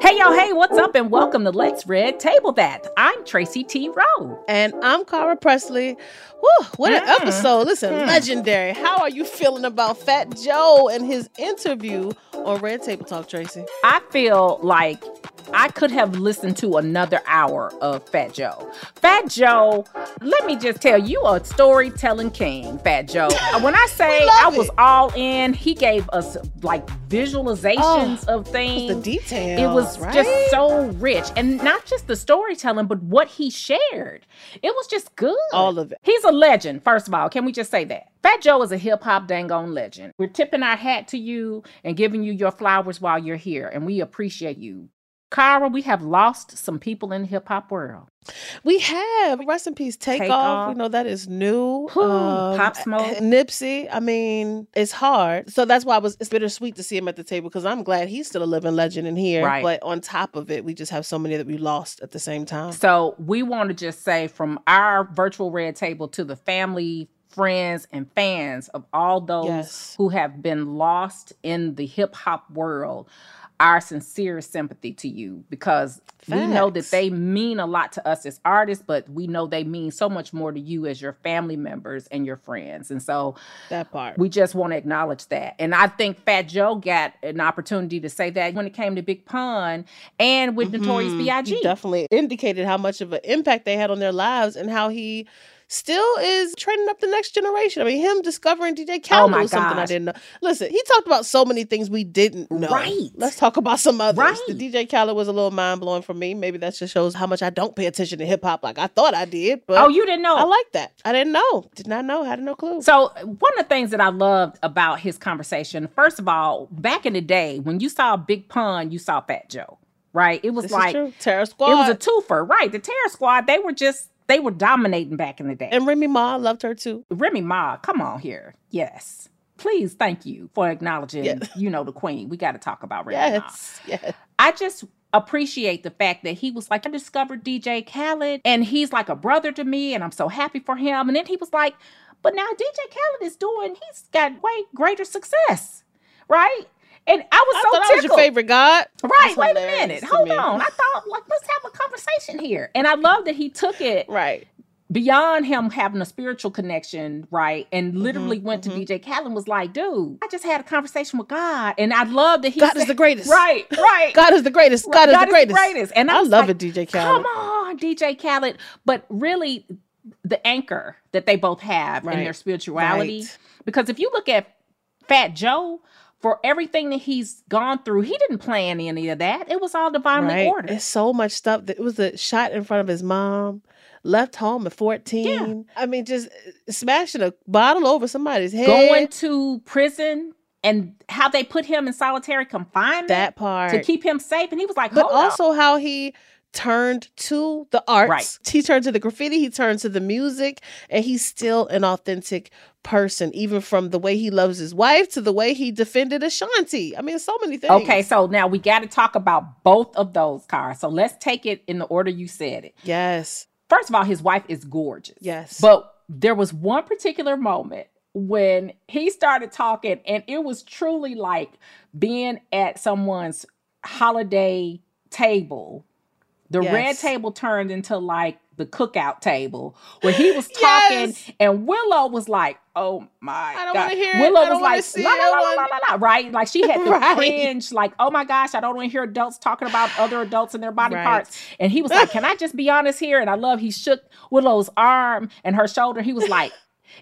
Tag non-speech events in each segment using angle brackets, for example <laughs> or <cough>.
Hey, yo, hey, what's up? And welcome to Let's Red Table That. I'm Tracy T. Rowe. And I'm Cara Presley. Whew, what an Mm. episode. Listen, Mm. legendary. How are you feeling about Fat Joe and his interview on Red Table Talk, Tracy? I feel like I could have listened to another hour of Fat Joe. Fat Joe, let me just tell you, a storytelling king, Fat Joe. <laughs> When I say I was all in, he gave us like visualizations oh, of things. Oh, the details, It was right? just so rich. And not just the storytelling, but what he shared. It was just good. All of it. He's a legend, first of all. Can we just say that? Fat Joe is a hip hop dang on legend. We're tipping our hat to you and giving you your flowers while you're here, and we appreciate you. Kyra, we have lost some people in the hip hop world. We have rest in peace. Take, Takeoff. Off. We know that is new. Whew, um, Pop Smoke. Nipsey. I mean, it's hard. So that's why it was it's bittersweet to see him at the table because I'm glad he's still a living legend in here. Right. But on top of it, we just have so many that we lost at the same time. So we want to just say from our virtual red table to the family, friends, and fans of all those Yes. who have been lost in the hip hop world. Our sincere sympathy to you because we know that they mean a lot to us as artists, but we know they mean so much more to you as your family members and your friends. And so that part. we just want to acknowledge that. And I think Fat Joe got an opportunity to say that when it came to Big Pun and with Notorious Mhm. B.I.G. He definitely indicated how much of an impact they had on their lives and how he still is training up the next generation. I mean, him discovering DJ oh Khaled Oh was something I didn't know. Listen, he talked about so many things we didn't know. Right. Let's talk about some others. Right. The DJ Khaled was a little mind blowing for me. Maybe that just shows how much I don't pay attention to hip hop like I thought I did. But Oh, you didn't know? I like that. I didn't know. Did not know. Had no clue. So one of the things that I loved about his conversation, first of all, back in the day when you saw Big Pun, you saw Fat Joe, right? It was This like. Terror it was a Squad. twofer, right? The Terror Squad, they were just they were dominating back in the day. and Remy Ma loved her too. Remy Ma, come on here, yes. Please, thank you for acknowledging, Yes. you know, the queen. We got to talk about Remy Ma. Yes. Yes. I just appreciate the fact that he was like, I discovered DJ Khaled and he's like a brother to me and I'm so happy for him. And then he was like, but now DJ Khaled is doing, he's got way greater success, right? And I was I so thought I was your favorite God. Right, That's wait a minute. Hold me. on. I thought, like, let's have a conversation here. And I love that he took it Right. beyond him having a spiritual connection, right? And Mm-hmm, literally went to DJ Khaled and was like, dude, I just had a conversation with God. And I love that he God said- is the greatest. Right, right. God is the greatest. God, is the greatest. the greatest. And I, I love like, it, DJ Khaled. Come on, DJ Khaled. But really, the anchor that they both have in their spirituality. right. Because if you look at Fat Joe, for everything that he's gone through, he didn't plan any of that. It was all divinely Right. ordered. It's so much stuff. That, it was a shot in front of his mom. Left home at 14. I mean, just uh, smashing a bottle over somebody's head. Going to prison and how they put him in solitary confinement that part. to keep him safe. And he was like, but also how he turned to the arts. Right. He turned to the graffiti, he turned to the music, and he's still an authentic person, even from the way he loves his wife to the way he defended Ashanti. I mean, so many things. Okay, so now we got to talk about both of those cars. So let's take it in the order you said it. Yes. First of all, his wife is gorgeous. Yes. But there was one particular moment when he started talking, and it was truly like being at someone's holiday table. The red table turned into like the cookout table where he was talking, Yes. and Willow was like, "Oh my I don't god!" hear it. Willow I was like, "La, it. la, la, la, la, la," right? Like she had <laughs> the Right. cringe, like, "Oh my gosh, I don't want to hear adults talking about other adults and their body Right. parts." And he was like, "Can I just be honest here?" And I love he shook Willow's arm and her shoulder. He was like,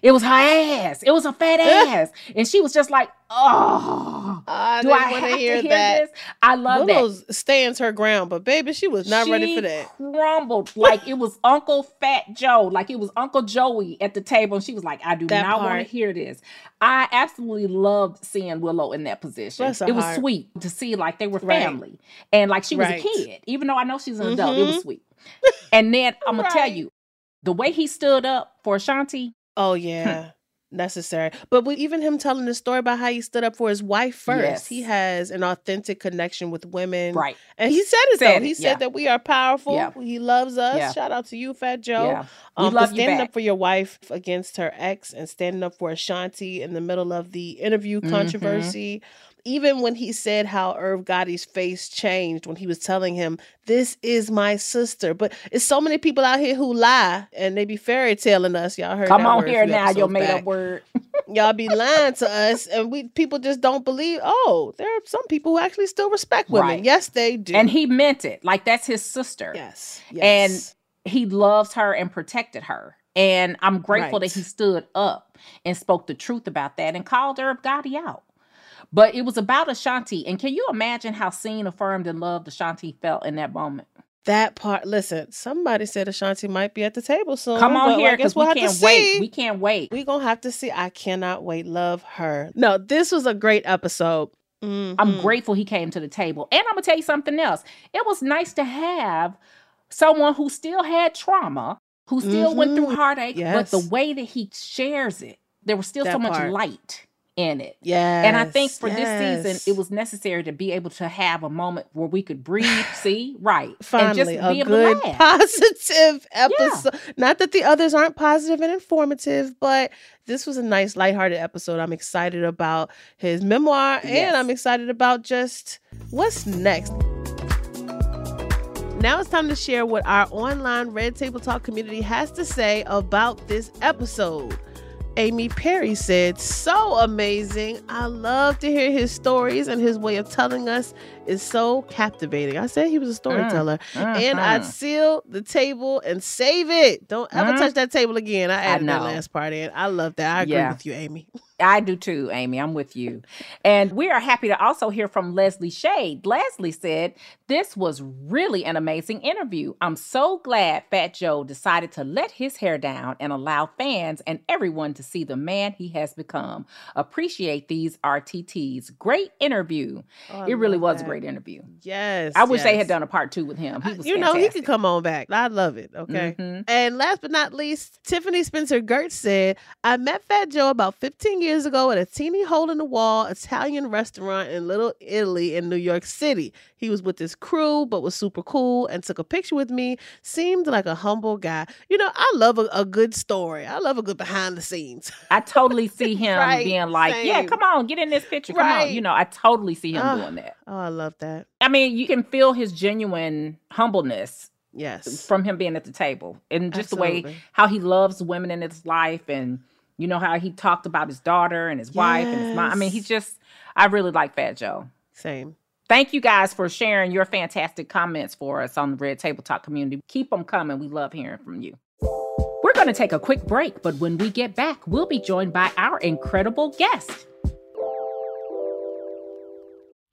"It was her ass. It was a fat <laughs> ass," and she was just like, "Oh, I do I hear to hear that. this?" I love that. Willow's stands her ground, but baby, she was not ready for that. Crumbled like it was Uncle Fat Joe, like it was Uncle Joey at the table, and she was like, "I do That not want to hear this." I absolutely loved seeing Willow in that position. It was heart. sweet to see like they were Right. family and like she was Right. a kid, even though I know she's an adult. It was Mhm. sweet. And then I'm gonna tell you, the way he stood up for Ashanti, Oh <laughs> yeah. Necessary. But with even him telling the story about how he stood up for his wife first, Yes. he has an authentic connection with women. right? And he said it Said though. He it, said yeah. that we are powerful. Yeah. He loves us. Yeah. Shout out to you, Fat Joe. Yeah, Um, love standing up for your wife against her ex and standing up for Ashanti in the middle of the interview Mhm. controversy. Even when he said how Irv Gotti's face changed when he was telling him, This is my sister. But it's so many people out here who lie and they be fairy telling us. Y'all heard Come on here now, your made back. up word. Y'all be <laughs> lying to us and we people just don't believe. Oh, there are some people who actually still respect women. Right. Yes, they do. And he meant it. Like that's his sister. Yes. And he loves her and protected her. And I'm grateful Right. that he stood up and spoke the truth about that and called Irv Gotti out. But it was about Ashanti. And can you imagine how seen, affirmed, and loved Ashanti felt in that moment? That part, listen, somebody said Ashanti might be at the table soon. Come on here, because we'll we to can't wait. We can't wait. we gonna have to see. I cannot wait. Love her. No, this was a great episode. I'm Mhm. grateful he came to the table. And I'm gonna tell you something else. It was nice to have someone who still had trauma, who still went through Mhm. heartache, but the way that he shares it, there was still so much part. light in it. Yeah. And I think for this season, it was necessary to be able to have a moment where we could breathe, <sighs> see, right, finally and just a be able good to laugh. positive <laughs> episode. Not that the others aren't positive and informative, but this was a nice lighthearted episode. I'm excited about his memoir Yes. and I'm excited about just what's next. Now it's time to share what our online Red Table Talk community has to say about this episode. Amy Perry said, So amazing. I love to hear his stories, and his way of telling us is so captivating. I said he was a storyteller. And I'd Mhm. seal the table and save it. Don't ever Mhm. touch that table again. I added that last part in. I love that. I agree Yeah. with you, Amy. <laughs> I do too, Amy. I'm with you. And we are happy to also hear from Leslie Shade. Leslie said, This was really an amazing interview. I'm so glad Fat Joe decided to let his hair down and allow fans and everyone to see the man he has become. Appreciate these RTTs. Great interview. Oh, it really was that. great interview. Yes. I wish they had done a part two with him. Was you know, he could come on back. I love it. Okay. Mhm. And last but not least, Tiffany Spencer Gertz said, I met Fat Joe about 15 years ago at a teeny hole in the wall Italian restaurant in Little Italy in New York City. He was with his crew, but was super cool and took a picture with me. Seemed like a humble guy. You know, I love a, a good story. I love a good behind the scenes. <laughs> I totally see him Right, being like, Yeah, come on, get in this picture. Come Right. on. You know, I totally see him Ah. doing that. Oh, I love that. I mean, you can feel his genuine humbleness Yes. from him being at the table and just the way how he loves women in his life and you know how he talked about his daughter and his wife and his mom. I mean, he's just I really like Fat Joe. Same. Thank you guys for sharing your fantastic comments for us on the Red Table Talk community. Keep them coming. We love hearing from you. We're going to take a quick break, but when we get back, we'll be joined by our incredible guest.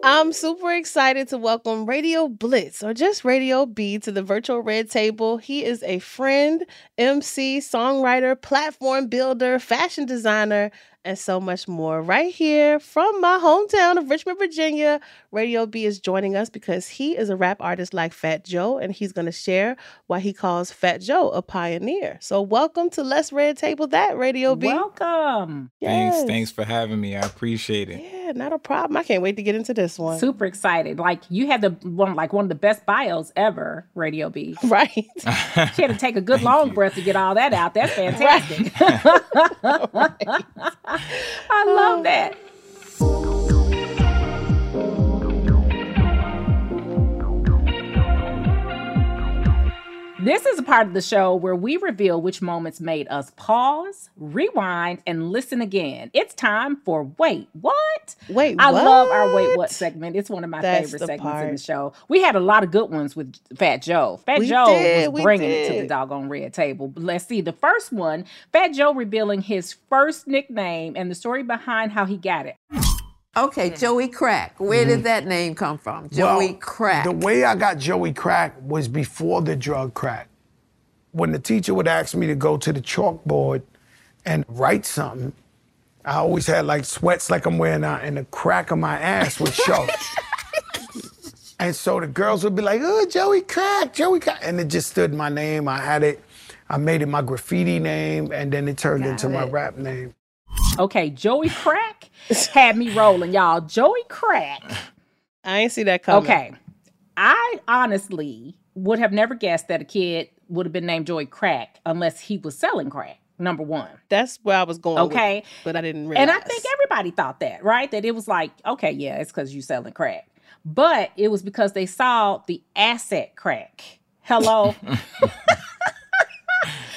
I'm super excited to welcome Radio Blitz or just Radio B to the virtual red table. He is a friend, MC, songwriter, platform builder, fashion designer, and so much more. Right here from my hometown of Richmond, Virginia, Radio B is joining us because he is a rap artist like Fat Joe, and he's going to share why he calls Fat Joe a pioneer. So, welcome to Let's Red Table That, Radio B. Welcome. Yes. Thanks. Thanks for having me. I appreciate it. Yeah, not a problem. I can't wait to get into this one. Super excited. Like you had the one, like one of the best bios ever, Radio B. <laughs> Right. <laughs> she had to take a good long you. breath to get all that out. That's <laughs> fantastic. I love oh. that. This is a part of the show where we reveal which moments made us pause, rewind, and listen again. It's time for Wait, What? Wait, I what? love our Wait, What segment. It's one of my That's favorite segments part. in the show. We had a lot of good ones with Fat Joe. Fat We Joe did, was bringing it to the doggone red table. Let's see. The first one, Fat Joe revealing his first nickname and the story behind how he got it. Okay, Joey Crack. Where did that name come from? Joey Mm-hmm. Well, Crack. The way I got Joey Crack was before the drug crack. When the teacher would ask me to go to the chalkboard and write something, I always had like sweats like I'm wearing now, and the crack of my ass would show. <laughs> and so the girls would be like, "Oh, Joey Crack, Joey Crack," and it just stood my name. I had it. I made it my graffiti name, and then it turned into my rap name. Okay, Joey Crack had me rolling, y'all. Joey Crack. I ain't see that coming. Okay. I honestly would have never guessed that a kid would have been named Joey Crack unless he was selling crack. Number one. That's where I was going. Okay. it, but I didn't realize. And I think everybody thought that, right? That it was like, okay, yeah, it's because you selling crack. But it was because they saw the asset crack. Hello. <laughs>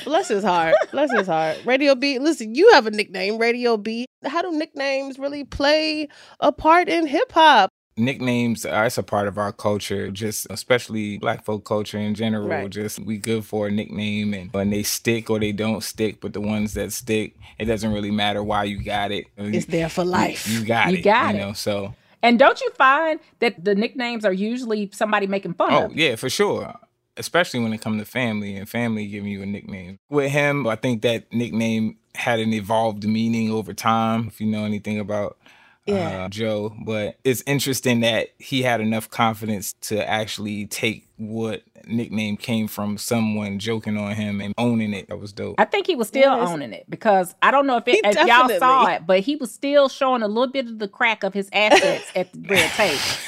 Bless his heart. Bless his heart. Radio B. Listen, you have a nickname, Radio B. How do nicknames really play a part in hip hop? Nicknames are it's a part of our culture, just especially black folk culture in general. Right. Just we good for a nickname and when they stick or they don't stick, but the ones that stick, it doesn't really matter why you got it. Uh, it's there for life. You got You it. got you got it. know, so and don't you find that the nicknames are usually somebody making fun Oh of? Oh, yeah, for sure. Especially when it comes to family and family giving you a nickname. With him, I think that nickname had an evolved meaning over time. If you know anything about Yeah. uh, Joe, but it's interesting that he had enough confidence to actually take what nickname came from someone joking on him and owning it. That was dope. I think he was still Yes. owning it because I don't know if, it, if y'all saw it, but he was still showing a little bit of the crack of his assets at the red <laughs> tape. <laughs>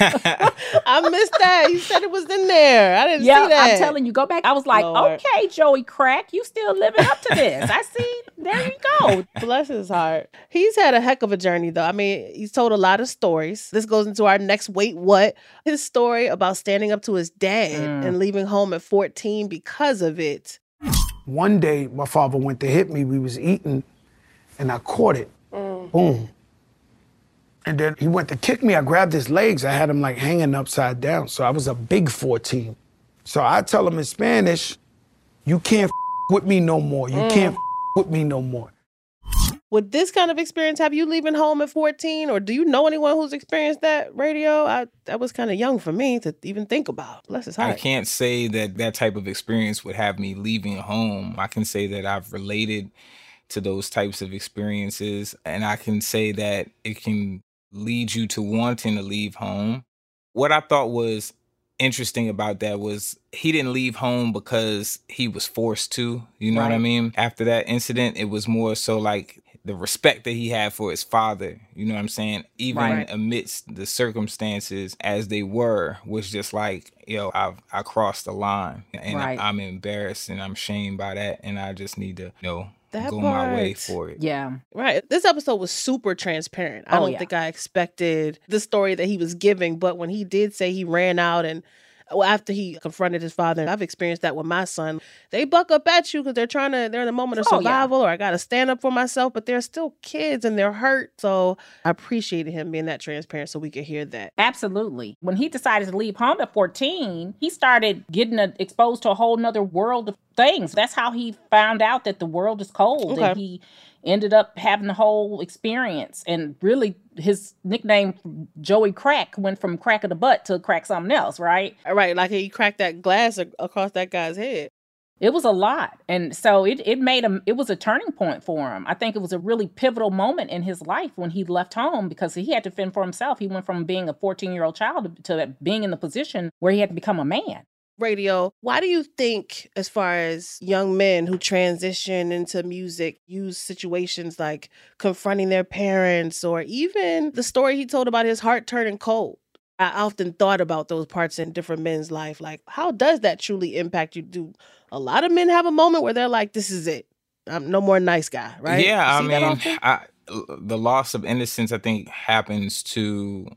I missed that. You said it was in there. I didn't Yeah, see that. I'm telling you, go back. I was like, Lord. okay, Joey Crack, you still living up to this. I see. There you go. <laughs> Bless his heart. He's had a heck of a journey, though. I mean, he's told a lot of stories. This goes into our next wait, what? His story about standing up to his dad Mm. and leaving home at 14 because of it. One day, my father went to hit me. We was eating, and I caught it. Mm. Boom. And then he went to kick me. I grabbed his legs. I had him like hanging upside down. So I was a big 14. So I tell him in Spanish, "You can't f- with me no more. You mm. can't f- with me no more." Would this kind of experience have you leaving home at 14? Or do you know anyone who's experienced that radio? I that was kind of young for me to even think about. Bless his heart I can't say that that type of experience would have me leaving home. I can say that I've related to those types of experiences, and I can say that it can lead you to wanting to leave home. What I thought was interesting about that was he didn't leave home because he was forced to. You know what I mean? After that incident, it was more so like the respect that he had for his father. You know what I'm saying? Even Right. amidst the circumstances as they were, was just like, yo, I've I crossed the line, and Right. I, am embarrassed and I'm shamed by that, and I just need to, you know, That go my way for it. Yeah. Right. This episode was super transparent. I Oh, don't yeah. think I expected the story that he was giving, but when he did say he ran out and well, after he confronted his father, I've experienced that with my son. They buck up at you because they're trying to, they're in a moment of Oh, yeah. survival or I got to stand up for myself, but they're still kids and they're hurt. So I appreciated him being that transparent so we could hear that. Absolutely. When he decided to leave home at 14, he started getting uh exposed to a whole nother world of things. That's how he found out that the world is cold. Okay. And he ended up having the whole experience. And really, his nickname, Joey Crack, went from crack of the butt to crack something else, right? Right. Like he cracked that glass across that guy's head. It was a lot. And so it, it made him, it was a turning point for him. I think it was a really pivotal moment in his life when he left home because he had to fend for himself. He went from being a 14 year old child to being in the position where he had to become a man. Radio. Why do you think, as far as young men who transition into music, use situations like confronting their parents or even the story he told about his heart turning cold? I often thought about those parts in different men's life. Like, how does that truly impact you? Do a lot of men have a moment where they're like, this is it? I'm no more nice guy, right? Yeah, I mean. I, the loss of innocence, I think, happens to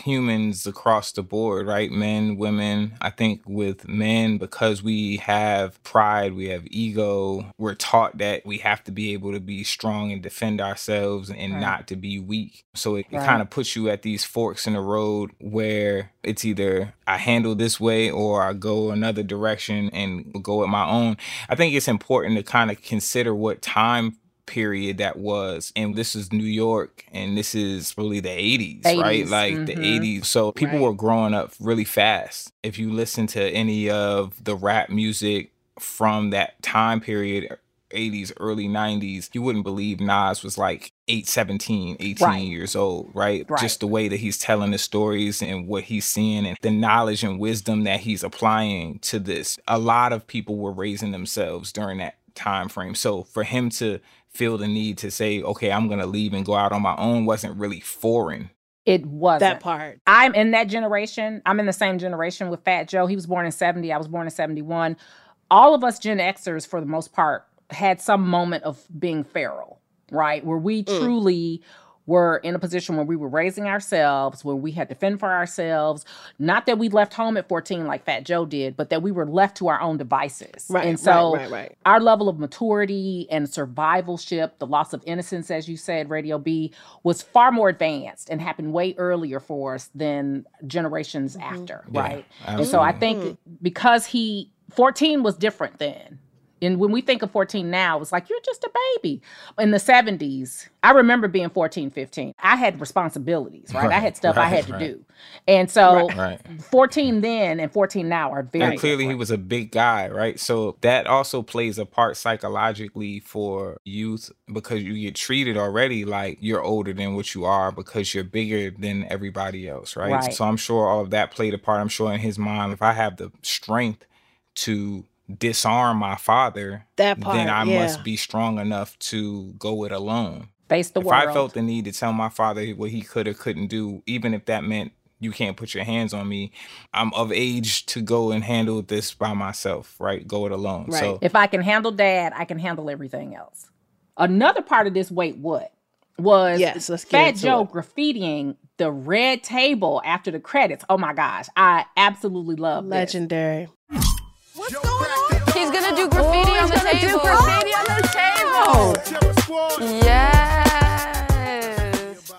humans across the board, right? Men, women. I think with men, because we have pride, we have ego, we're taught that we have to be able to be strong and defend ourselves and Right. not to be weak. So it, it kind of puts you at these forks in the road where it's either I handle this way or I go another direction and go at my own. I think it's important to kind of consider what time period that was and this is new york and this is really the 80s, right like the mhm. 80s so people Right. were growing up really fast if you listen to any of the rap music from that time period 80s early 90s you wouldn't believe nas was like 8 17 18 Right. years old right? Right. just the way that he's telling the stories and what he's seeing and the knowledge and wisdom that he's applying to this a lot of people were raising themselves during that time frame so for him to feel the need to say okay i'm gonna leave and go out on my own wasn't really foreign It wasn't. that part. I'm in that generation. I'm in the same generation with Fat Joe. He was born in 70. I was born in 71. All of us Gen Xers, for the most part, had some moment of being feral, right? Where we Mm. truly were in a position where we were raising ourselves, where we had to fend for ourselves. Not that we left home at 14 like Fat Joe did, but that we were left to our own devices. Right, and so right, right, right. our level of maturity and survivalship, the loss of innocence, as you said, Radio B, was far more advanced and happened way earlier for us than generations mm-hmm. after, Yeah, right? And so I absolutely. think mm-hmm. because he, 14 was different then. And when we think of 14 now, it's like, you're just a baby. In the 70s, I remember being 14, 15. I had responsibilities, right? I had stuff I right, had to right. do. And so right 14 then and 14 now are very and clearly he was a big guy right so that also plays a part psychologically for youth because you get treated already like you're older than what you are because you're bigger than everybody else right, Right. so i'm sure all of that played a part i'm sure in his mind if i have the strength to disarm my father That part, then i yeah. must be strong enough to go it alone face the if world. I felt the need to tell my father what he could or couldn't do, even if that meant you can't put your hands on me, I'm of age to go and handle this by myself, right? Go it alone. So if I can handle dad, I can handle everything else. Another part of this wait what was Yes, let's get Fat Joe it. graffitiing the red table after the credits. Oh my gosh, I absolutely love this. Legendary. He's gonna do oh, graffiti on the table. He's gonna do graffiti on the table. Yes.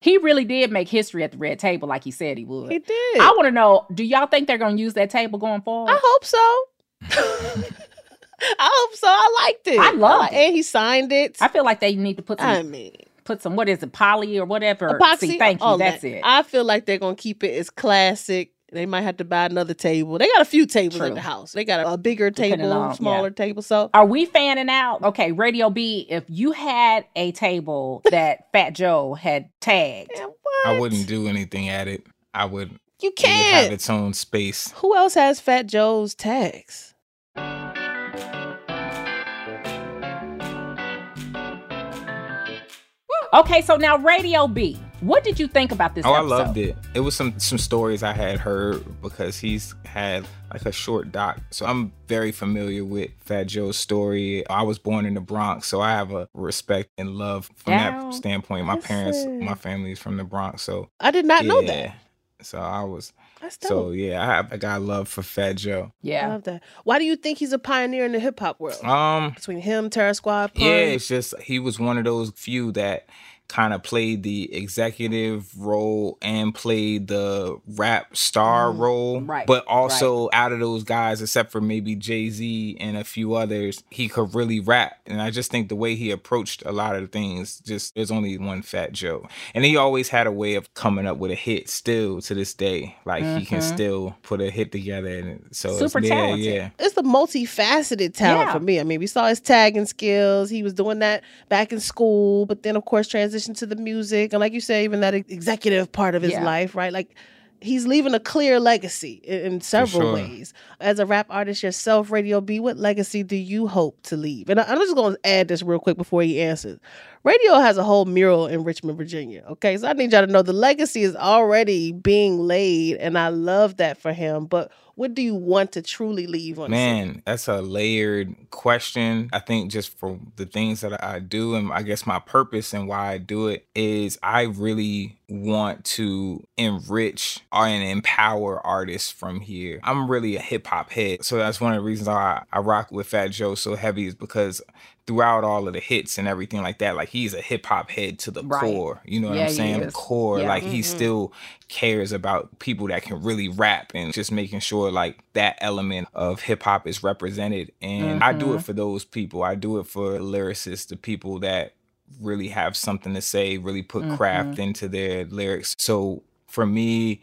He really did make history at the red table like he said he would. He did. I want to know, do y'all think they're going to use that table going forward? I hope so. <laughs> I hope so. I liked it. I love like- it. And he signed it. I feel like they need to put some I mean, put some what is it, poly or whatever. epoxy. See, thank you. Oh, That's that. it. I feel like they're gonna keep it as classic They might have to buy another table. They got a few tables True. in the house. They got a, a bigger table, on- smaller yeah. table. So Are we fanning out? Okay, Radio B, if you had a table <laughs> that Fat Joe had tagged, I wouldn't do anything at it. I would. You it would can't. have its own space. who else has Fat Joe's tags? Okay, so now Radio B, what did you think about this oh, episode? I loved it. It was some some stories I had heard because he's had like a short doc. So I'm very familiar with Fat Joe's story. I was born in the Bronx, so I have a respect and love from Down. that standpoint. My parents, my family is from the Bronx, so I did not know that. So I was That's so yeah, I have I got love for Fat Joe. Yeah, I love that. Why do you think he's a pioneer in the hip hop world? Um Between him, Terror Squad, Pun, Yeah, it's just he was one of those few that kind of played the executive role and played the rap star role. right, But also out of those guys, except for maybe Jay-Z and a few others, he could really rap. And I just think the way he approached a lot of things, just there's only one Fat Joe. And he always had a way of coming up with a hit still to this day. Like he can Mhm. still put a hit together. And so it's- Super yeah, talented. yeah. It's the multifaceted talent Yeah. for me. I mean, we saw his tagging skills. He was doing that back in school, but then of course transitioned to the music, and like you say, even that executive part of his Yeah. life, right? Like he's leaving a clear legacy in, several sure. ways. As a rap artist yourself, Radio B, what legacy do you hope to leave? And I, I'm just going to add this real quick before he answers. Radio has a whole mural in Richmond, Virginia. Okay, so I need y'all to know the legacy is already being laid, and I love that for him. But what do you want to truly leave on? Man, that's a layered question. I think just for the things that I do, and I guess my purpose and why I do it is I really want to enrich and empower artists from here. I'm really a hip hop head. So that's one of the reasons why I, I rock with Fat Joe so heavy is because throughout all of the hits and everything like that, like he's a hip hop head to the Right. core. You know what Yeah, I'm saying? is. Core. Yeah. Like he Mhm. still cares about people that can really rap and just making sure like that element of hip hop is represented. And I do it for those people. I do it for lyricists, the people that really have something to say, really put craft Mhm. into their lyrics. So for me,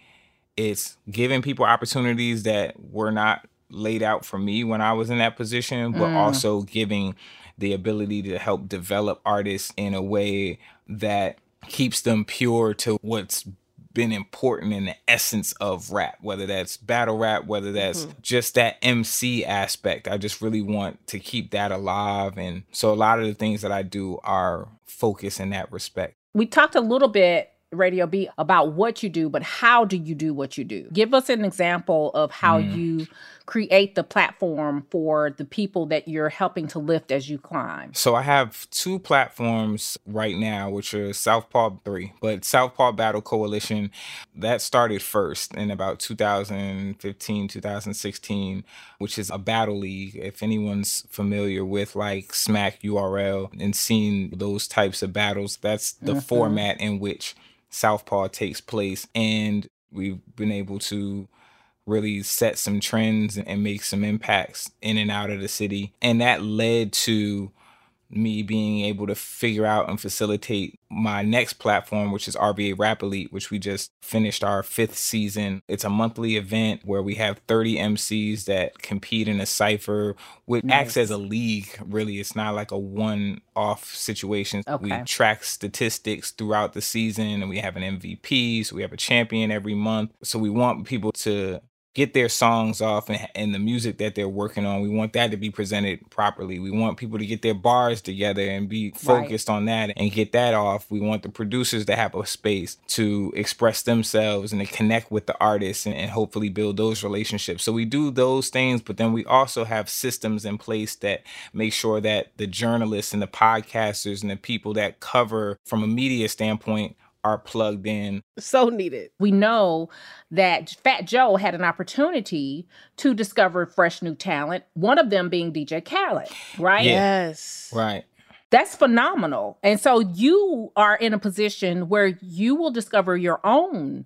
it's giving people opportunities that were not laid out for me when I was in that position, but Mm. also giving the ability to help develop artists in a way that keeps them pure to what's been important in the essence of rap, whether that's battle rap, whether that's mm-hmm. just that MC aspect. I just really want to keep that alive. And so a lot of the things that I do are focused in that respect. We talked a little bit, Radio B, about what you do, but how do you do what you do? Give us an example of how Mm. you create the platform for the people that you're helping to lift as you climb. So I have two platforms right now, which are Southpaw 3, but Southpaw Battle Coalition, that started first in about 2015, 2016, which is a battle league. If anyone's familiar with like Smack URL and seen those types of battles, that's the Mhm. format in which Southpaw takes place. And we've been able to really set some trends and make some impacts in and out of the city. And that led to me being able to figure out and facilitate my next platform, which is RVA Rap Elite, which we just finished our fifth season. It's a monthly event where we have 30 MCs that compete in a cipher, which acts as a league. Really, it's not like a one off situation. We track statistics throughout the season and we have an MVP. So we have a champion every month. So we want people to get their songs off and, and the music that they're working on. We want that to be presented properly. We want people to get their bars together and be focused on that and get that off. We want the producers to have a space to express themselves and to connect with the artists and, and hopefully build those relationships. So we do those things, but then we also have systems in place that make sure that the journalists and the podcasters and the people that cover from a media standpoint are plugged in. So needed. We know that Fat Joe had an opportunity to discover fresh new talent, one of them being DJ Khaled, right? Yes. Right. That's phenomenal. And so you are in a position where you will discover your own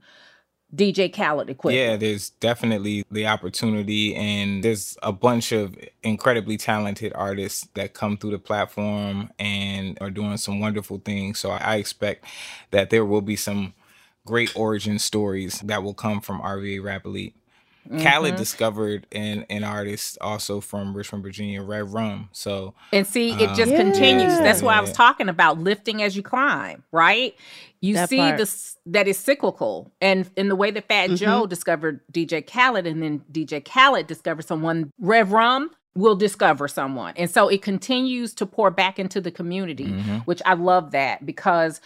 DJ Khaled equipment. Yeah, there's definitely the opportunity, and there's a bunch of incredibly talented artists that come through the platform and are doing some wonderful things. So I expect that there will be some great origin stories that will come from RVA Rap Elite. Khaled Mhm. discovered an, an artist also from Richmond, Virginia, Red Rum. So And see, it just um, continues. That's why I was talking about lifting as you climb, right? You That see part. this that is cyclical. And in the way that Fat Joe discovered DJ Khaled and then DJ Khaled discovered someone, Rev Rum will discover someone. And so it continues to pour back into the community, Mm-hmm. which I love that because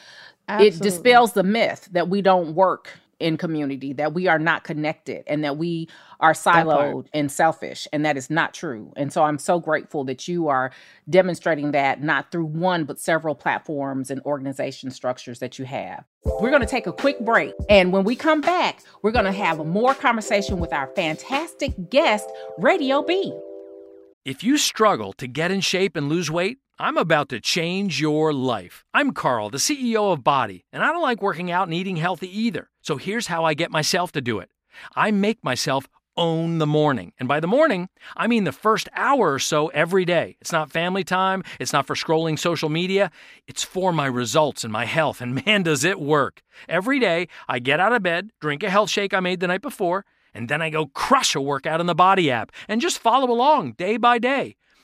it dispels the myth that we don't work in community, that we are not connected, and that we are siloed and selfish. And that is not true. And so I'm so grateful that you are demonstrating that not through one, but several platforms and organization structures that you have. We're going to take a quick break. And when we come back, we're going to have more conversation with our fantastic guest, Radio B. If you struggle to get in shape and lose weight, I'm about to change your life. I'm Carl, the CEO of BODi, and I don't like working out and eating healthy either. So here's how I get myself to do it I make myself own the morning. And by the morning, I mean the first hour or so every day. It's not family time, it's not for scrolling social media, it's for my results and my health. And <laughs> man, does it work. Every day, I get out of bed, drink a health shake I made the night before, and then I go crush a workout in the BODi app and just follow along day by day.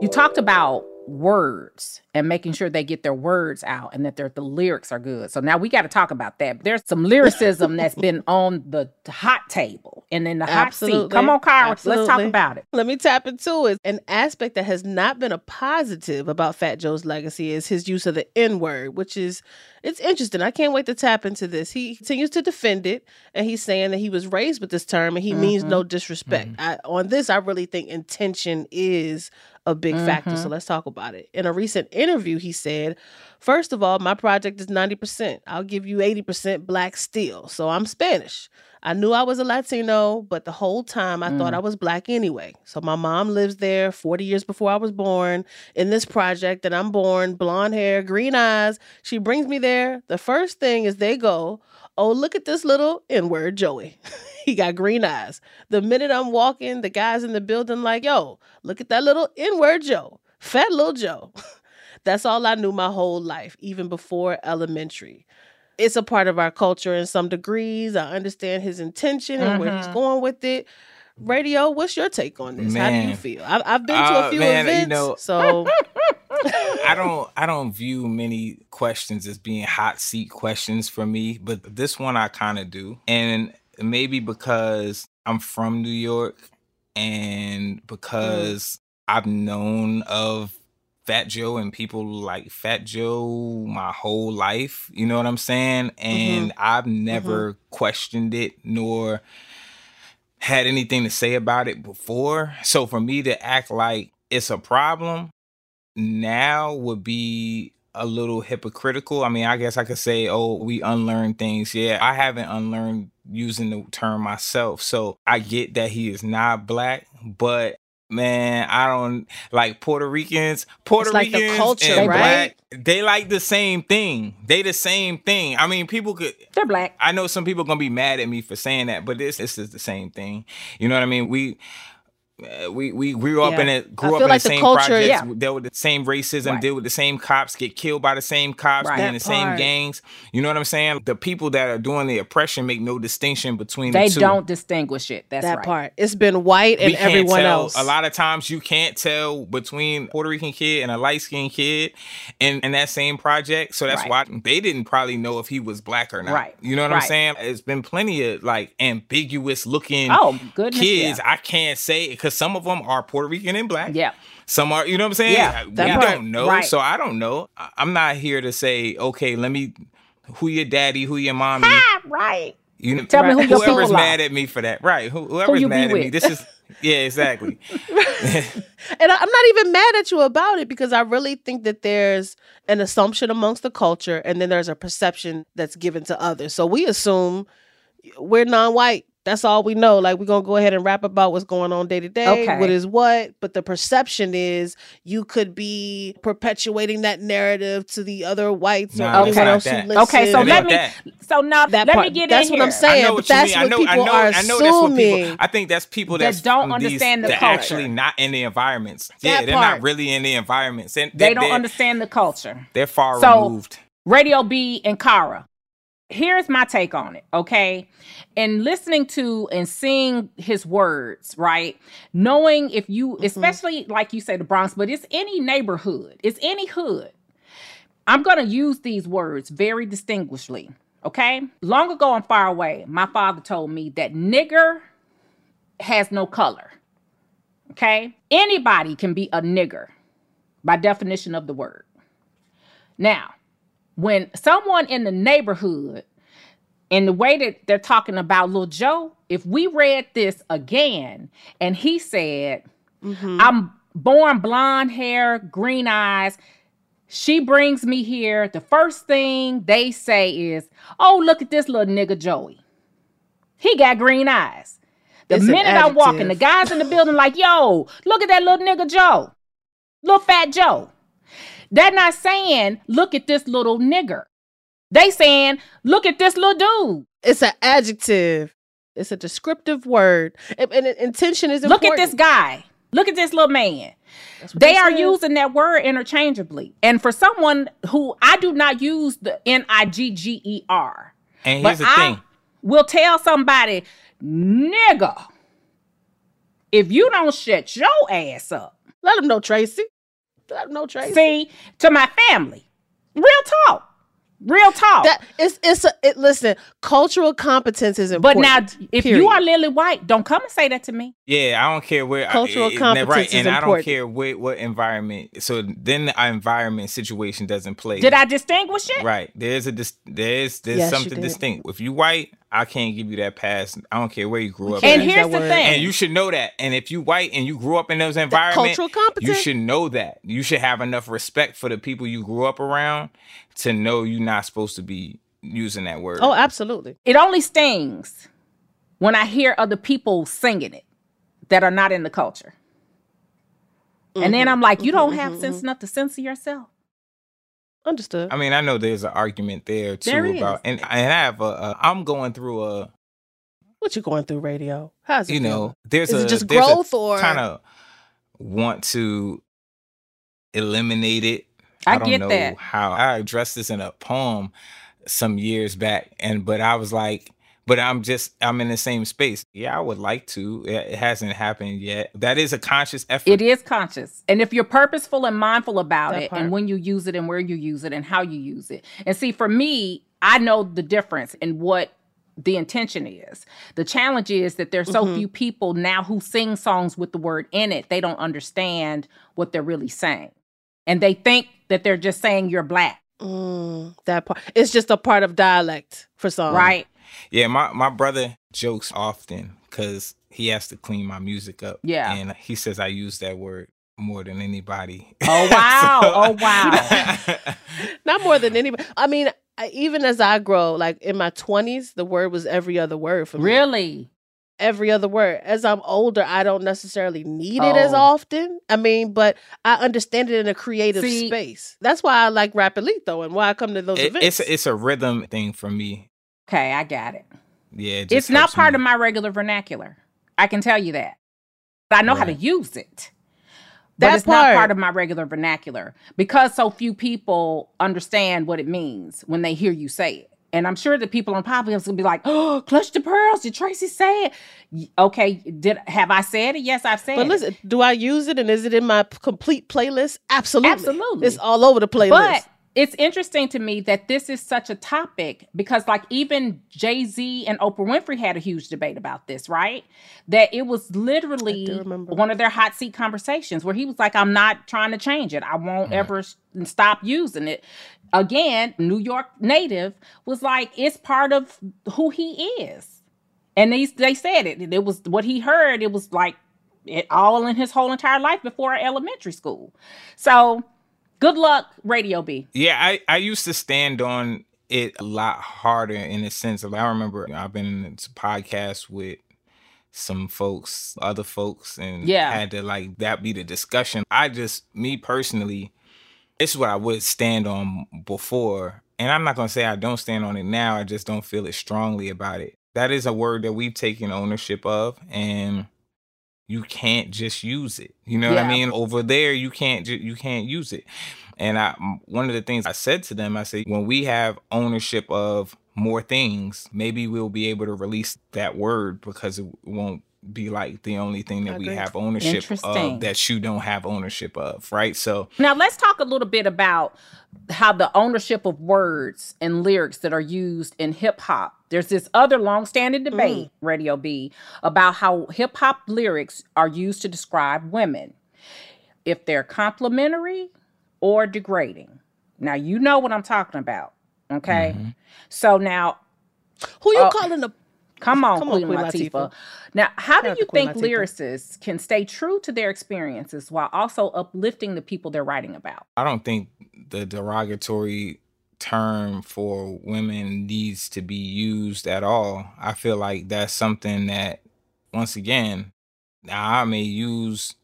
You talked about words and making sure they get their words out and that their the lyrics are good. So now we got to talk about that. There's some lyricism that's <laughs> been on the hot table and in the hot seat. Come on, Kyle, let's talk about it. Let me tap into it. An aspect that has not been a positive about Fat Joe's legacy is his use of the N word, which is it's interesting. I can't wait to tap into this. He continues to defend it, and he's saying that he was raised with this term and he means no mm-hmm. disrespect. Mm-hmm. I, on this, I really think intention is a big factor. So mm-hmm. let's talk about it. In a recent interview, he said, First of all, my project is 90%. I'll give you 80% black steel. So I'm Spanish. I knew I was a Latino, but the whole time I thought mm. I was black anyway. So my mom lives there 40 years before I was born in this project that I'm born, blonde hair, green eyes. She brings me there. The first thing is they go, Oh, look at this little N word, Joey. <laughs> he got green eyes. The minute I'm walking, the guys in the building, like, Yo, look at that little N word Joe, fat little Joe. <laughs> That's all I knew my whole life, even before elementary. It's a part of our culture in some degrees. I understand his intention and where he's Mm-hmm. Mhm. going with it. Radio, what's your take on this? How do you feel? I've, I've been to a Uh, few man, you events, know- so <laughs> I don't I don't view many questions as being hot seat questions for me, but this one I kind of do. And maybe because I'm from New York and mm. because I've known of Fat Joe and people like Fat Joe my whole life, you know what I'm saying? Mm-hmm. And I've mm-hmm. never questioned it nor had anything to say about it before. So for me to act like it's a problem now would be a little hypocritical. I mean, I guess I could say, oh, we unlearn things. Yeah, I haven't unlearned using the term myself. So I get that he is not black, but man, I don't like Puerto Ricans. Puerto It's like the Ricans culture, and right? black, they like the same thing. They the same thing. I mean, people could They're black. I know some people gonna be mad at me for saying that, but this this is the same thing. You know what I mean? We Uh, we we grew up Yeah. in it, grew up in like the the same culture- projects, Yeah. dealt with the same racism, Right. deal with the same cops, get killed by the same cops, Right. be in That the same gangs. You know what I'm saying? The people that are doing the oppression make no distinction between They the two. don't distinguish it. That's that right. part. It's been white and We everyone tell- else. A lot of times you can't tell between Puerto Rican kid and a light skinned kid in, in that same project. So that's Right. why they didn't probably know if he was black or not. Right. You know what I'm saying? It's been plenty of like ambiguous looking Oh, goodness, kids. yeah. I can't say it because some of them are Puerto Rican and black. Yeah. Some are, you know what I'm saying? Yeah, we part. don't know. Right. So I don't know. I- I'm not here to say, okay, let me, who your daddy, who your mommy. Ah, right. You know, Tell me who your whoever's people are. mad at me for that, right? Who, whoever's you be mad at me, this is yeah, exactly. <laughs> And I, I'm not even mad at you about it because I really think that there's an assumption amongst the culture and then there's a perception that's given to others. So we assume we're non-white. That's all we know. Like we're gonna go ahead and rap about what's going on day to day, Okay. what is what. But the perception is you could be perpetuating that narrative to the other whites or Nah, it's anyone else that. who listens. Okay, so It let me. that. So now That let part- me get that's in what here. I'm saying. I know but what you that's mean. What know, people I know, are I know that's what assuming. people. I think that's people That don't from these- understand the culture. actually not in the environments. That yeah, they're not really in the environments, and They they're, don't understand the culture. They're far So- removed. Radio B and Kara. Here's my take on it, okay? And listening to and seeing his words, right? Knowing if you, mm-hmm. especially like you say, the Bronx, but it's any neighborhood, it's any hood. I'm gonna use these words very distinguishedly, okay? Long ago and far away, my father told me that nigger has no color, okay? Anybody can be a nigger by definition of the word. Now, when someone in the neighborhood and the way that they're talking about little Joe, if we read this again and he said, mm-hmm. I'm born blonde hair, green eyes, she brings me here. The first thing they say is, Oh, look at this little nigga Joey. He got green eyes. The It's minute I walk in, the guys in the building like, yo, look at that little nigga Joe. Little fat Joe. They're not saying, look at this little nigger. They saying, look at this little dude. It's an adjective. It's a descriptive word. And, and intention is Look at this guy. Look at this little man. They are saying. using that word interchangeably. And for someone who I do not use the N I G G E R, And but here's the I thing. will tell somebody, nigga, if you don't shut your ass up, Let them know, Tracy. Let them know, Tracy. see, to my family, real talk, real talk. that it's it's a it, listen. Cultural competence is important. but now, if period. you are Lily White, don't come and say that to me. Yeah, I don't care where Cultural it- it- competence right, is and I don't care where, what environment. So then the environment situation doesn't play. Did I distinguish it? Right. There's a dis- there's there's Yes, something distinct. If you white, I can't give you that pass. I don't care where you grew up. And here's the word. thing. And you should know that. And if you white and you grew up in those environments, cultural you should know that. You should have enough respect for the people you grew up around to know you're not supposed to be using that word. Oh, absolutely. it only stings when I hear other people singing it that are not in the culture. And then mm-hmm. I'm like, you mm-hmm, don't have mm-hmm, sense enough to censor yourself. Understood. I mean, I know there's an argument there too There about, and, and I have a, a. I'm going through a, What you going through, radio? How's it? you know, there's Is a it just there's growth or- kind of want to eliminate it. I don't get know that. how I addressed this in a poem some years back, and but I was like, but I'm just I'm in the same space. Yeah, I would like to. It it hasn't happened yet. That is a conscious effort. It is conscious. And if you're purposeful and mindful about That it part. and when you use it and where you use it and how you use it. And see, for me, I know the difference in what the intention is. The challenge is that there's so Mhm. few people now who sing songs with the word in it, they don't understand what they're really saying. And they think that they're just saying you're black, Mm, that part. It's just a part of dialect for some. right? Yeah, my, my brother jokes often because he has to clean my music up. Yeah. And he says I use that word more than anybody. Oh, <laughs> wow. So- oh, wow. <laughs> Not more than anybody. I mean, I, even as I grow, like in my twenties, the word was every other word for me. really? Every other word. As I'm older, I don't necessarily need it as Oh. often. I mean, but I understand it in a creative See- space. That's why I like Rapidito and why I come to those It- events. it's a, it's a rhythm thing for me. Okay, I got it. Yeah, it just It's not part me. of my regular vernacular. I can tell you that. But I know how to use it. But That it's not part. part of my regular vernacular because so few people understand what it means when they hear you say it. And I'm sure that people on podcast will be like, "Oh, clutch the pearls! Did Tracy say it?" Okay, did have I said it? Yes, I've said it. but it. listen, do I use it and is it in my complete playlist? Absolutely. Absolutely. It's all over the playlist. But it's interesting to me that this is such a topic because, like, even Jay Z and Oprah Winfrey had a huge debate about this, right? That it was literally one of their hot seat conversations where he was like, I'm not trying to change it. I won't ever stop using it. again, New York native, was like, it's part of who he is. And they, they said it. It was what he heard. It was like it all in his whole entire life before elementary school. So good luck, Radio B. Yeah, I, I used to stand on it a lot harder in the sense of I remember I've been in this podcast with some folks, other folks, and Yeah. had to like that be the discussion. I just me personally, this is what I would stand on before. And I'm not gonna say I don't stand on it now. I just don't feel it strongly about it. That is a word that we've taken ownership of and you can't just use it. You know what I mean? Over there, you can't ju- you can't use it. And I one of the things I said to them, I said, when we have ownership of more things, maybe we'll be able to release that word because it won't be like the only thing that we have ownership of that you don't have ownership of, right? So Now let's talk a little bit about how the ownership of words and lyrics that are used in hip hop. There's this other long-standing debate, Radio B, about how hip hop lyrics are used to describe women. If they're complimentary or degrading. Now you know what I'm talking about. Okay. So now Who you uh, calling a Come on, Come on, Queen, Queen Latifah. Latifah. Now, how do Shout out you think Latifah. lyricists can stay true to their experiences while also uplifting the people they're writing about? I don't think the derogatory term for women needs to be used at all. I feel like that's something that, once again, now I may use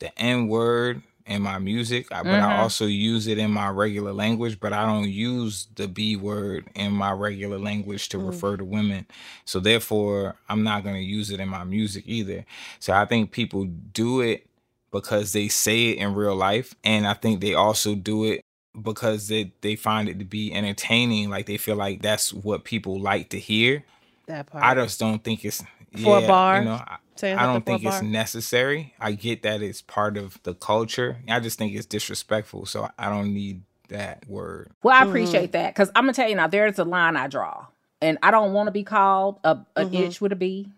the N word in my music, but I Mhm. also use it in my regular language, but I don't use the B word in my regular language to Mm. refer to women. So therefore, I'm not going to use it in my music either. So I think people do it because they say it in real life and I think they also do it because they they find it to be entertaining like they feel like that's what people like to hear. That part. I just don't think it's For a bar? You know, I, I don't something for a think it's necessary. I get that it's part of the culture. I just think it's disrespectful. So I don't need that word. Well, Mm-hmm. I appreciate that because I'm gonna tell you now. There's a line I draw, and I don't want to be called a, an Mhm. itch with a B.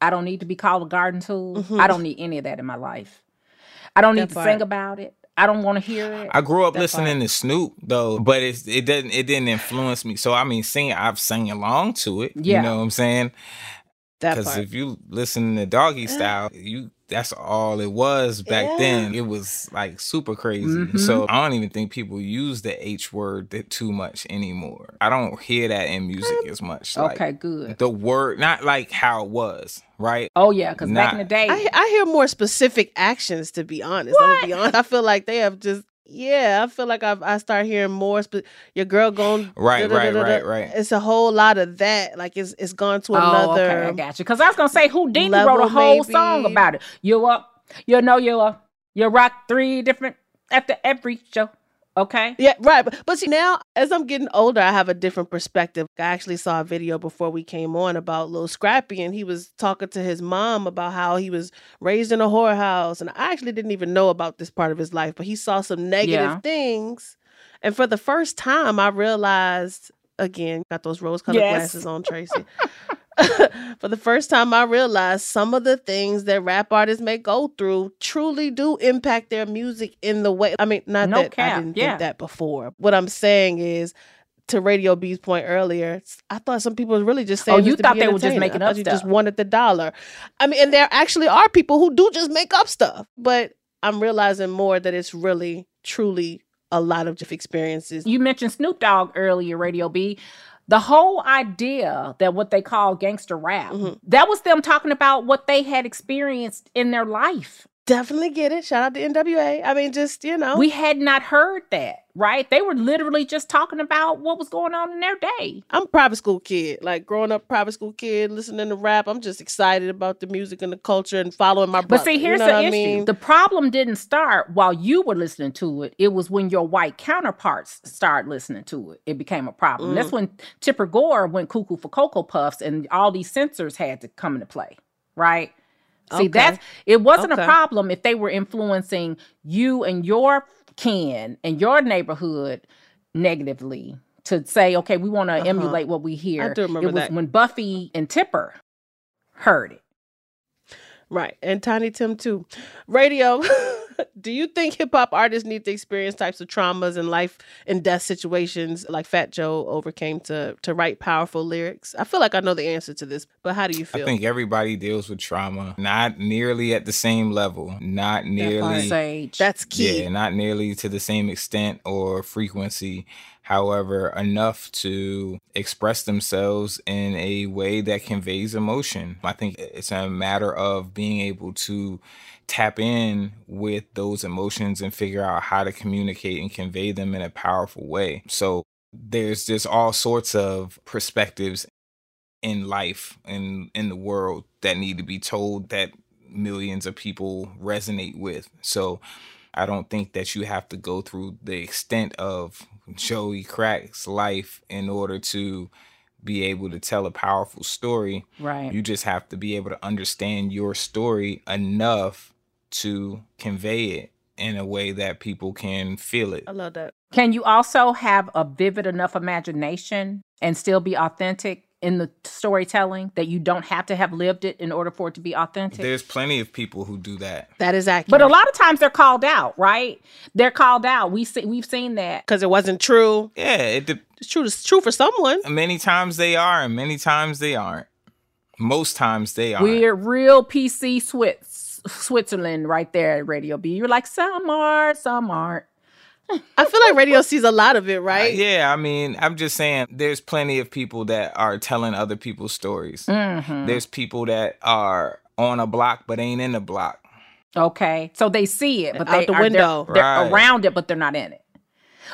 I don't need to be called a garden tool. Mhm. I don't need any of that in my life. I don't need That to sing about it. I don't want to hear it. I grew up That listening to Snoop though, but it's, it didn't it didn't influence me. So I mean, singing I've sang along to it. Yeah. You know what I'm saying? Because if you listen to Doggy eh. Style, you that's all it was back then. It was like super crazy. Mhm. So I don't even think people use the H word that too much anymore. I don't hear that in music as much. Like, Okay, good. The word, not like how it was, right? Oh yeah, because back in the day, I, I hear more specific actions to be honest. I'm gonna be honest. I feel like they have just yeah. I feel like I've, I start hearing more. Spe- your girl going <sighs> Right, right, right, right. It's a whole lot of that. Like it's it's gone to Oh, another. okay, I got you. Because I was gonna say Houdini wrote a whole song about it. You up, you know you up, you rock three different after every show. Okay. Yeah, right. But, but see, now as I'm getting older, I have a different perspective. I actually saw a video before we came on about Lil Scrappy, and he was talking to his mom about how he was raised in a whorehouse. And I actually didn't even know about this part of his life, but he saw some negative Yeah. things. And for the first time, I realized again, got those rose colored Yes. glasses on, <laughs> Tracy. <laughs> for the first time, I realized some of the things that rap artists may go through truly do impact their music in the way. I mean, not No that I didn't yeah. think that before. What I'm saying is, to Radio B's point earlier, I thought some people were really just saying. Oh, you thought they were just making up you just wanted the dollar. I mean, and there actually are people who do just make up stuff, but I'm realizing more that it's really, truly a lot of just experiences. You mentioned Snoop Dogg earlier, Radio B. The whole idea that what they call gangster rap, Mm-hmm. that was them talking about what they had experienced in their life. Definitely get it. Shout out to NWA. I mean, just you know, We had not heard that, right? They were literally just talking about what was going on in their day. I'm a private school kid. Like growing up, private school kid, listening to rap. I'm just excited about the music and the culture and following my brother. But see, here's you know the what I issue. mean? The problem didn't start while you were listening to it. It was when your white counterparts started listening to it. It became a problem. Mm. That's when Tipper Gore went cuckoo for Cocoa Puffs and all these censors had to come into play, right? See, Okay. that's it wasn't Okay. a problem if they were influencing you and your kin and your neighborhood negatively to say, okay, we want to Uh-huh. emulate what we hear. I do remember it was that. when Buffy and Tipper heard it. Right. And Tiny Tim too. Radio, <laughs> do you think hip hop artists need to experience types of traumas and life and death situations like Fat Joe overcame to to write powerful lyrics? I feel like I know the answer to this, but how do you feel? I think everybody deals with trauma, not nearly at the same level, not nearly That's key. Yeah, not nearly to the same extent or frequency. However, enough to express themselves in a way that conveys emotion. I think it's a matter of being able to tap in with those emotions and figure out how to communicate and convey them in a powerful way. So there's just all sorts of perspectives in life and in the world that need to be told that millions of people resonate with. So I don't think that you have to go through the extent of Joey Crack's life in order to be able to tell a powerful story. Right. You just have to be able to understand your story enough to convey it in a way that people can feel it. I love that. Can you also have a vivid enough imagination and still be authentic in the storytelling that you don't have to have lived it in order for it to be authentic? There's plenty of people who do that. That is accurate. But a lot of times they're called out, right? They're called out. We see, we've seen that because it wasn't true. Yeah, it de- It's true. It's true for someone. many times they are and many times they aren't. Most times they are. We're real PC Swiss, Switzerland right there at Radio B. You're like, some are, some aren't. I feel like radio sees a lot of it, right? Yeah, I mean, I'm just saying there's plenty of people that are telling other people's stories. Mhm. There's people that are on a block but ain't in the block. Okay, so they see it, but Out they the are, they're- window. They're, Right. around it, but they're not in it.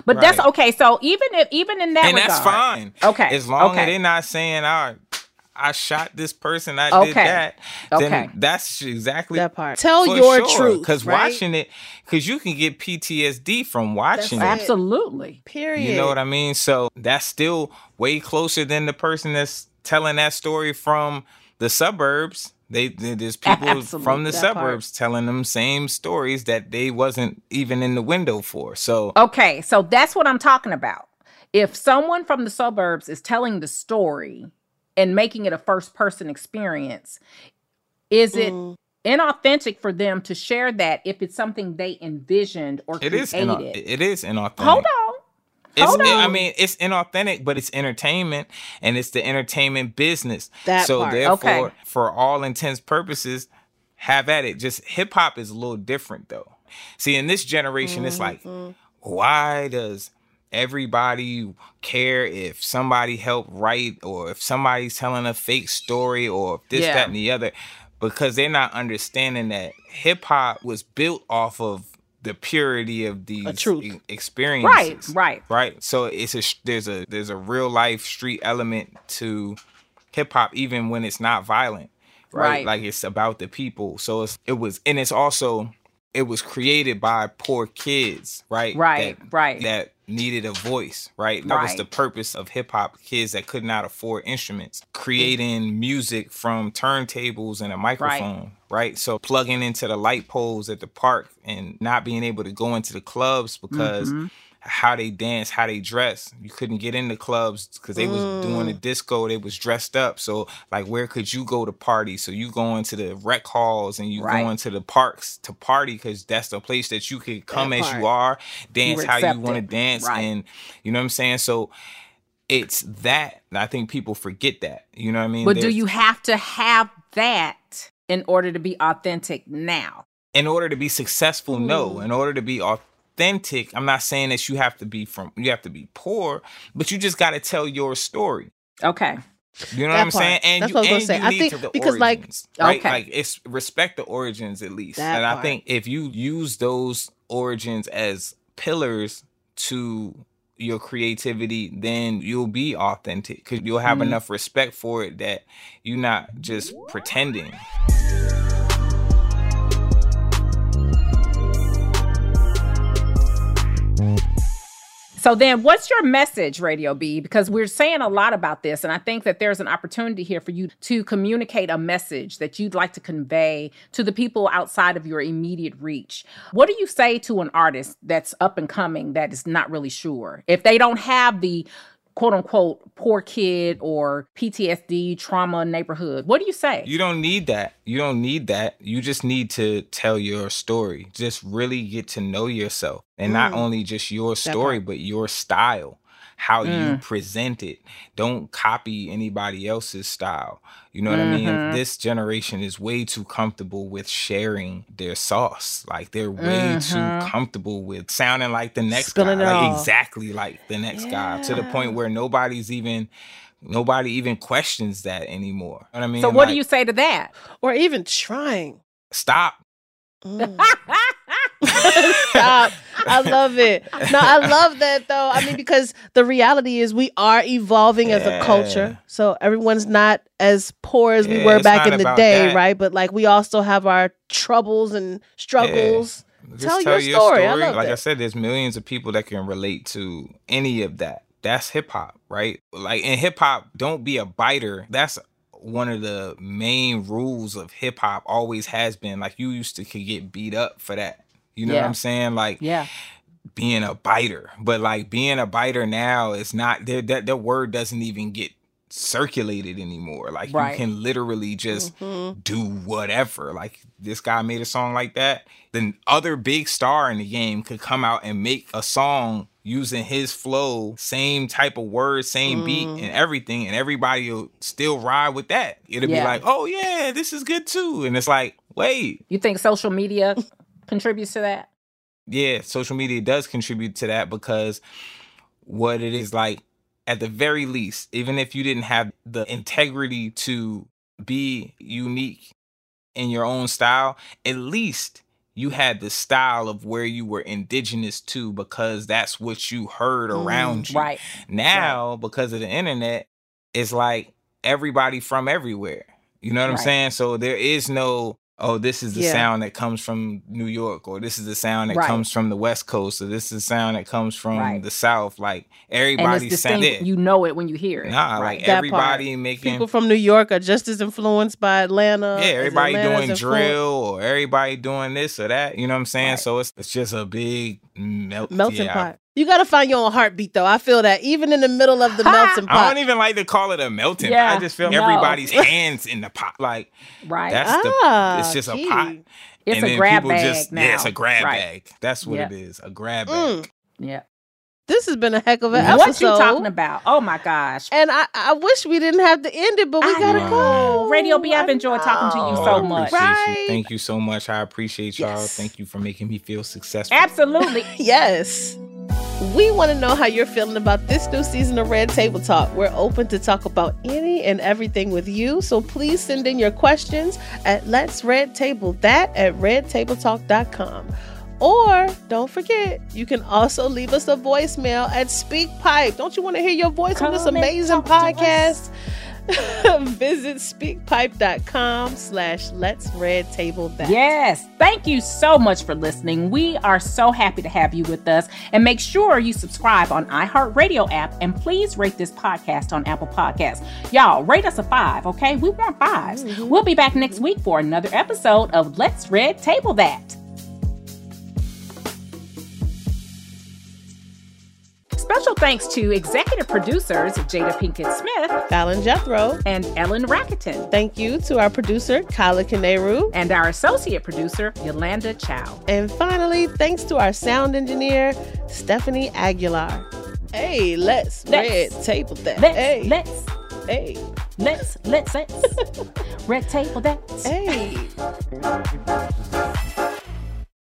But that's okay. So even if even in that and that's fine. Okay, As long as okay. they're not saying, "I, I shot this person, I did that," then Okay. that's exactly That part. Tell your truth, Because right? watching it, because you can get PTSD from watching That's it. Absolutely. Period. You know what I mean? So that's still way closer than the person that's telling that story from the suburbs. They they- there's people Absolutely, from the that part. suburbs telling them same stories that they wasn't even in the window for. So Okay, so that's what I'm talking about. If someone from the suburbs is telling the story and making it a first person experience, is it Mm. inauthentic for them to share that if it's something they envisioned or it created? is ina- it is inauthentic. Hold on. It's, Hold I mean, it's inauthentic, but it's entertainment, and it's the entertainment business. That so part. therefore, Okay. for all intents purposes, have at it. Just hip hop is a little different, though. See, in this generation, it's like, Mm-hmm. why does everybody care if somebody helped write, or if somebody's telling a fake story, or this, Yeah. that, and the other? Because they're not understanding that hip hop was built off of the purity of these truth. e- experiences Right, right. right so it's a there's a there's a real life street element to hip hop even when it's not violent right? Right. like it's about the people so it's it was and it's also it was created by poor kids right? Right, that, right. that needed a voice right? That was the purpose of hip hop kids that could not afford instruments creating music from turntables and a microphone right? So plugging into the light poles at the park and not being able to go into the clubs because Mhm. How they dance, how they dress. You couldn't get in the clubs because they was doing the mm. disco. They was dressed up. So like, where could you go to party? So you go into the rec halls and you Right. go into the parks to party because that's the place that you could come That as part. you are, dance were how you want to dance, Right. and you know what I'm saying. So it's that. I think people forget that. You know what I mean? But do you have to have that in order to be authentic now? in order to be successful no in order to be authentic i'm not saying that you have to be from you have to be poor but you just got to tell your story Okay. you know That what i'm part. saying and That's you, what I was and you I need think to the because, like- origins, right Okay. like it's respect the origins at least That and i think if you use those origins as pillars to your creativity then you'll be authentic because you'll have Mm-hmm. enough respect for it that you're not just pretending So then what's your message, Radio B? Because we're saying a lot about this, and I think that there's an opportunity here for you to communicate a message that you'd like to convey to the people outside of your immediate reach. What do you say to an artist that's up and coming that is not really sure? If they don't have the quote unquote poor kid or PTSD trauma neighborhood. What do you say? You don't need that. You don't need that. You just need to tell your story. Just really get to know yourself. And not Mm. only just your story, but your style, how you Mm. present it. Don't copy anybody else's style. You know what I mean? Mhm. This generation is way too comfortable with sharing their sauce. Like they're way Mhm. too comfortable with sounding like the next Spilling guy. Like exactly like the next guy to the point where nobody's even nobody even questions that anymore. You know what I mean? so what do you say to that? Or even trying. stop? <laughs> <laughs> Stop. I love it. No, I love that though. I mean, because the reality is we are evolving as a culture. So everyone's not as poor as we were back in the day, that. right? But like we also have our troubles and struggles. Just Tell, your story. I love like I said, there's millions of people that can relate to any of that. That's hip hop, right? Like in hip hop, don't be a biter. That's one of the main rules of hip hop. Always has been. Like you used to could get beat up for that. You know what I'm saying? Like yeah. being a biter. But like being a biter now is not that that word doesn't even get circulated anymore. Like Right. you can literally just Mm-hmm. do whatever. Like this guy made a song like that. Then other big star in the game could come out and make a song using his flow, same type of words, same beat Mm. and everything, and everybody will still ride with that. It'll Yeah. be like, oh yeah, this is good too. And it's like, wait, You think social media contributes to that? yeah, social media does contribute to that because what it is like, at the very least, even if you didn't have the integrity to be unique in your own style, at least you had the style of where you were indigenous to because that's what you heard mm, around you. Right. Now, because of the internet, it's like everybody from everywhere. You know what I'm saying? So there is no, oh, this is the Yeah. sound that comes from New York, or this is the sound that Right. comes from the West Coast, or this is the sound that comes from Right. the South. Like And everybody's it's sound. distinct. Yeah. You know it when you hear it. Nah, right. like That part. everybody making People from New York are just as influenced by Atlanta. yeah, everybody Atlanta's doing drill or everybody doing this or that. You know what I'm saying? So it's it's just a big melt, melting yeah. pot. You got to find your own heartbeat, though. I feel that even in the middle of the melting pot. I don't even like to call it a melting Yeah, pot. I just feel no. everybody's <laughs> hands in the pot. Like Right. that's Ah, the it's just gee. a pot. It's And a then grab bag just- now. Yeah, it's a grab Right. bag. That's what Yeah. it is. A grab Mm. bag. Yeah. This has been a heck of an What episode. you talking about? Oh my gosh. And I, I wish we didn't have to end it, but we gotta go. Radio B, I've enjoyed talking to you Oh, so I much. appreciate you. Thank you so much. I appreciate y'all. Thank you for making me feel successful. Absolutely. <laughs> yes. We want to know how you're feeling about this new season of Red Table Talk. We're open to talk about any and everything with you. So please send in your questions at Let's Red Table That at redtabletalk.com. Or don't forget, you can also leave us a voicemail at SpeakPipe. Don't you want to hear your voice on this amazing podcast? <laughs> Visit speakpipe.com slash let's red table that. Yes. Thank you so much for listening. We are so happy to have you with us. And make sure you subscribe on iHeartRadio app and please rate this podcast on Apple Podcasts. Y'all, rate us a five, okay? We want 5s mm-hmm. We'll be back next week for another episode of Let's Red Table That. Special thanks to executive producers Jada Pinkett Smith, Fallon Jethro, and Ellen Rakieten. Thank you to our producer, Kyla Kaneru. And our associate producer, Yolanda Chow. And finally, thanks to our sound engineer, Stephanie Aguilar. Hey, let's, Let's- red table that. Let's, hey, let's, hey, let's, let's, <laughs> let's. Red table that. hey. <laughs>